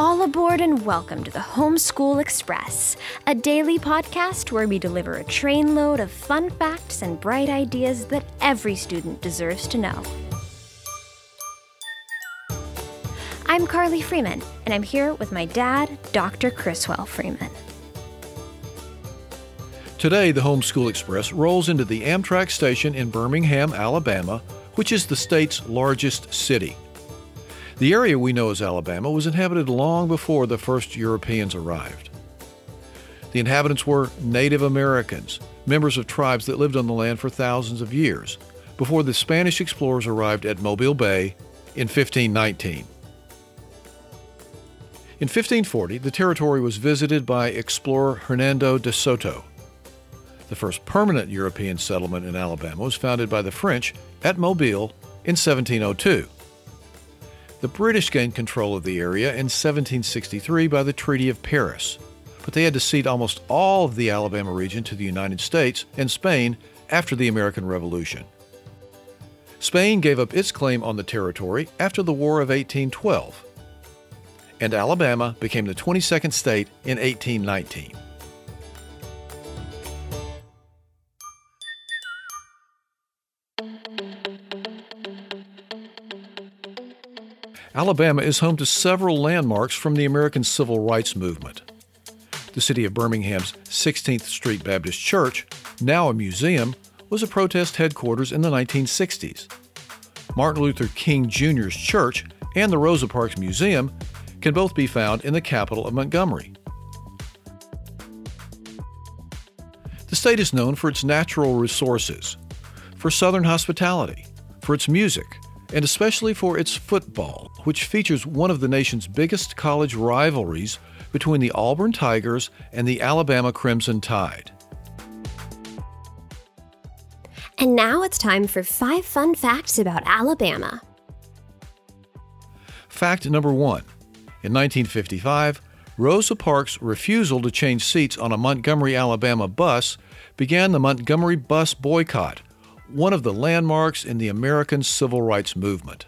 and welcome to the Homeschool Express, a daily podcast where we deliver a trainload of fun facts and bright ideas that every student deserves to know. I'm Carli Freeman, and I'm here with my dad, Dr. Criswell Freeman. Today, the Homeschool Express rolls into the Amtrak station in Birmingham, Alabama, which is the state's largest city. The area we know as Alabama was inhabited long before the first Europeans arrived. The inhabitants were Native Americans, members of tribes that lived on the land for thousands of years, before the Spanish explorers arrived at Mobile Bay in 1519. In 1540, the territory was visited by explorer Hernando de Soto. The first permanent European settlement in Alabama was founded by the French at Mobile in 1702. The British gained control of the area in 1763 by the Treaty of Paris, but they had to cede almost all of the Alabama region to the United States and Spain after the American Revolution. Spain gave up its claim on the territory after the War of 1812, and Alabama became the 22nd state in 1819. Alabama is home to several landmarks from the American Civil Rights Movement. The city of Birmingham's 16th Street Baptist Church, now a museum, was a protest headquarters in the 1960s. Martin Luther King Jr.'s church and the Rosa Parks Museum can both be found in the capital of Montgomery. The state is known for its natural resources, for Southern hospitality, for its music, and especially for its football, which features one of the nation's biggest college rivalries between the Auburn Tigers and the Alabama Crimson Tide. And now it's time for five fun facts about Alabama. Fact number one In 1955, Rosa Parks' refusal to change seats on a Montgomery, Alabama bus began the Montgomery bus boycott one of the landmarks in the American civil rights movement.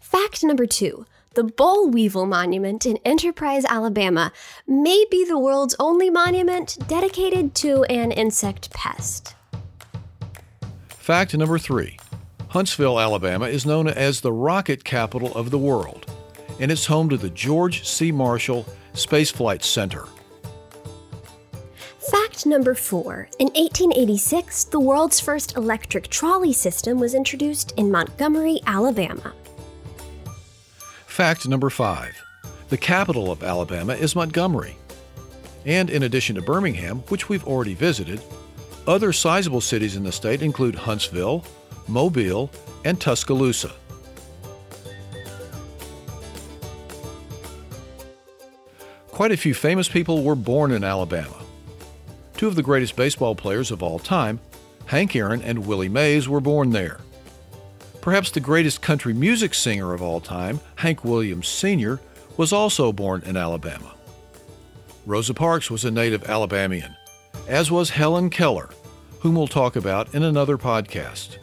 Fact number two the Boll Weevil Monument in Enterprise, Alabama, may be the world's only monument dedicated to an insect pest. Fact number three Huntsville, Alabama is known as the rocket capital of the world, and it's home to the George C. Marshall Space Flight Center. Number four In 1886, the world's first electric trolley system was introduced in Montgomery, Alabama. Fact number five The capital of Alabama is Montgomery. And in addition to Birmingham, which we've already visited, other sizable cities in the state include Huntsville, Mobile, and Tuscaloosa. Quite a few famous people were born in Alabama. Two of the greatest baseball players of all time, Hank Aaron and Willie Mays, were born there. Perhaps the greatest country music singer of all time, Hank Williams Sr., was also born in Alabama. Rosa Parks was a native Alabamian, as was Helen Keller, whom we'll talk about in another podcast.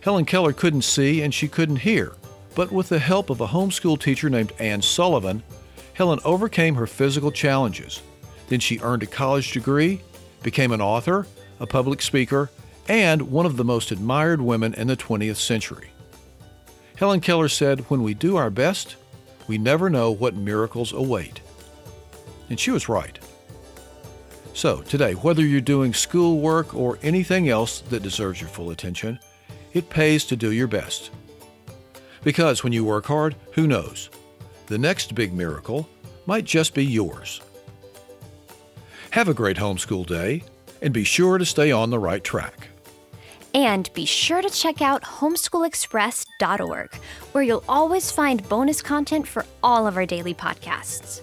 Helen Keller couldn't see and she couldn't hear, but with the help of a homeschool teacher named Anne Sullivan, Helen overcame her physical challenges then she earned a college degree, became an author, a public speaker, and one of the most admired women in the 20th century. Helen Keller said, When we do our best, we never know what miracles await. And she was right. So, today, whether you're doing schoolwork or anything else that deserves your full attention, it pays to do your best. Because when you work hard, who knows? The next big miracle might just be yours. Have a great homeschool day, and be sure to stay on the right track. And be sure to check out homeschoolexpress.org, where you'll always find bonus content for all of our daily podcasts.